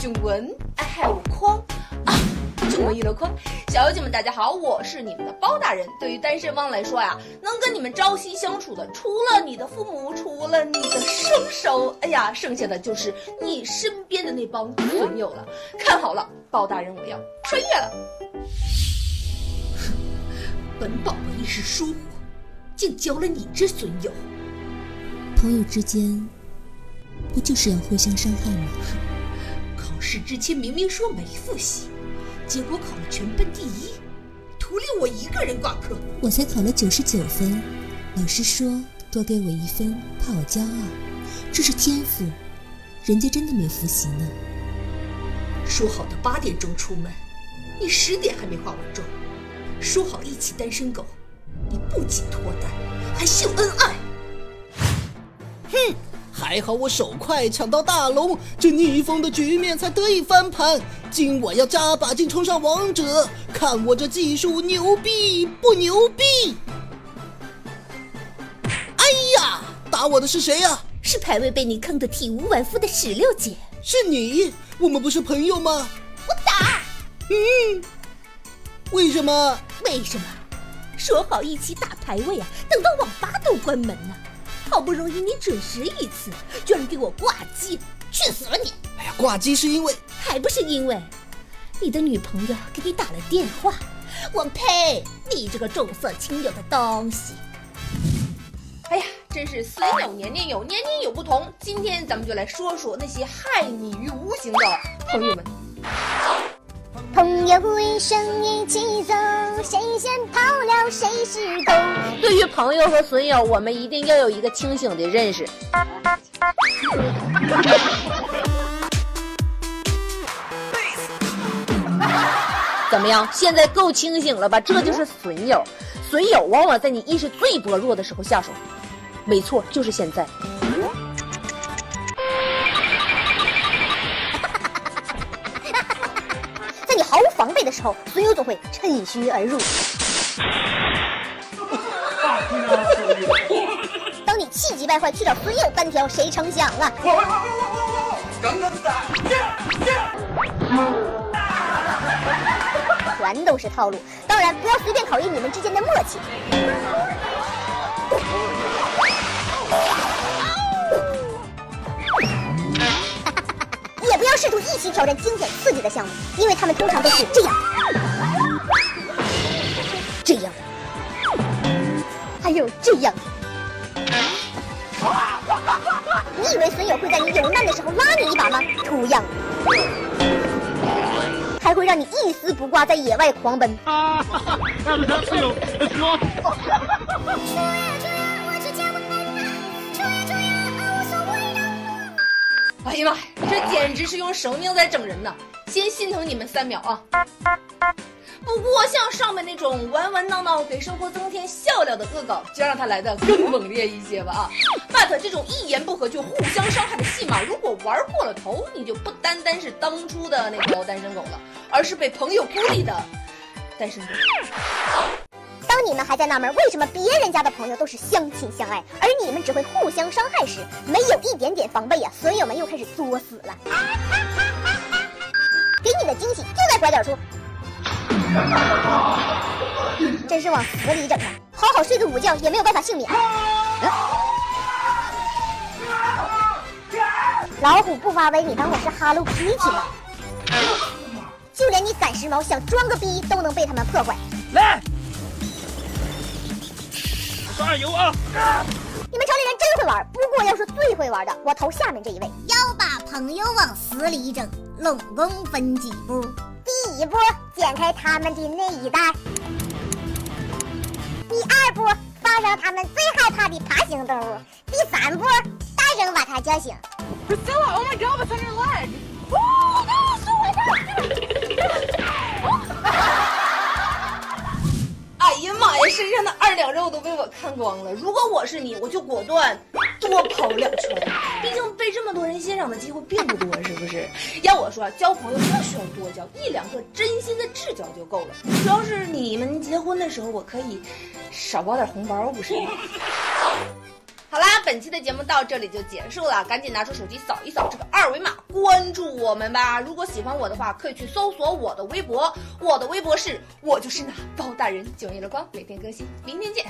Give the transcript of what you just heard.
胸纹，I have 框啊，这么一箩筐。小友姐们，大家好，我是你们的包大人。对于单身汪来说呀，能跟你们朝夕相处的，除了你的父母，除了你的生手，哎呀，剩下的就是你身边的那帮损友了。看好了，包大人我要穿越了。本宝宝一时疏忽，竟交了你这损友。朋友之间，不就是要互相伤害吗？考试之前明明说没复习，结果考了全班第一，徒留我一个人挂科。我才考了九十九分，老师说多给我一分，怕我骄傲。这是天赋，人家真的没复习呢。说好的八点钟出门，你十点还没化完妆。说好一起单身狗，你不仅脱单，还秀恩爱。哼，还好我手快抢到大龙，这逆风的局面才得以翻盘。今晚要加把劲冲上王者，看我这技术牛逼不牛逼？哎呀，打我的是谁呀？是排位被你坑的体无完肤的石榴姐。是你？我们不是朋友吗？我打。嗯。为什么？为什么？说好一起打排位啊，等到网吧都关门了。好不容易你准时一次，居然给我挂机，去死吧你！哎呀，挂机是因为……还不是因为你的女朋友给你打了电话。我呸！你这个重色轻友的东西！哎呀，真是损友年年有，年年有不同。今天咱们就来说说那些害你于无形的朋友们。朋友一生一起走，谁先跑了谁是狗。对于朋友和损友，我们一定要有一个清醒的认识。怎么样？现在够清醒了吧？这就是损友，损友往往在你意识最薄弱的时候下手。没错，就是现在。时候，损友总会趁虚而入。当你气急败坏去找损友单挑，谁成想啊？全都是套路，当然不要随便考验你们之间的默契。试图一起挑战惊险刺激的项目，因为他们通常都是这样，这样，还有这样。你以为损友会在你有难的时候拉你一把吗？图样，还会让你一丝不挂在野外狂奔。呀妈，这简直是用生命在整人呐！先心疼你们三秒啊！不过像上面那种玩玩闹闹给生活增添笑料的恶搞，就让他来的更猛烈一些吧啊！but 这种一言不合就互相伤害的戏码，如果玩过了头，你就不单单是当初的那条单身狗了，而是被朋友孤立的单身狗。你们还在纳闷为什么别人家的朋友都是相亲相爱，而你们只会互相伤害时，没有一点点防备呀，损友们又开始作死了。给你的惊喜就在拐角处，真是往死里整啊！好好睡个午觉也没有办法幸免。老虎不发威，你当我是 Hello Kitty 吗？就连你赶时髦想装个逼都能被他们破坏。来。加油啊！你们城里人真会玩，不过要是最会玩的，我投下面这一位。要把朋友往死里整，拢共分几步？第一步，剪开他们的内衣带；第二步，放上他们最害怕的爬行动物；第三步，大声把他叫醒。Priscilla，Oh my God，What's on your leg？身上两肉都被我看光了。如果我是你，我就果断多跑两圈。毕竟被这么多人欣赏的机会并不多，是不是？要我说，交朋友不需要多交，一两个真心的挚交就够了。主要是你们结婚的时候，我可以少包点红包，不是吗？本期的节目到这里就结束了，赶紧拿出手机扫一扫这个二维码，关注我们吧。如果喜欢我的话，可以去搜索我的微博，我的微博是我就是那包大人，九月的光，每天更新，明天见。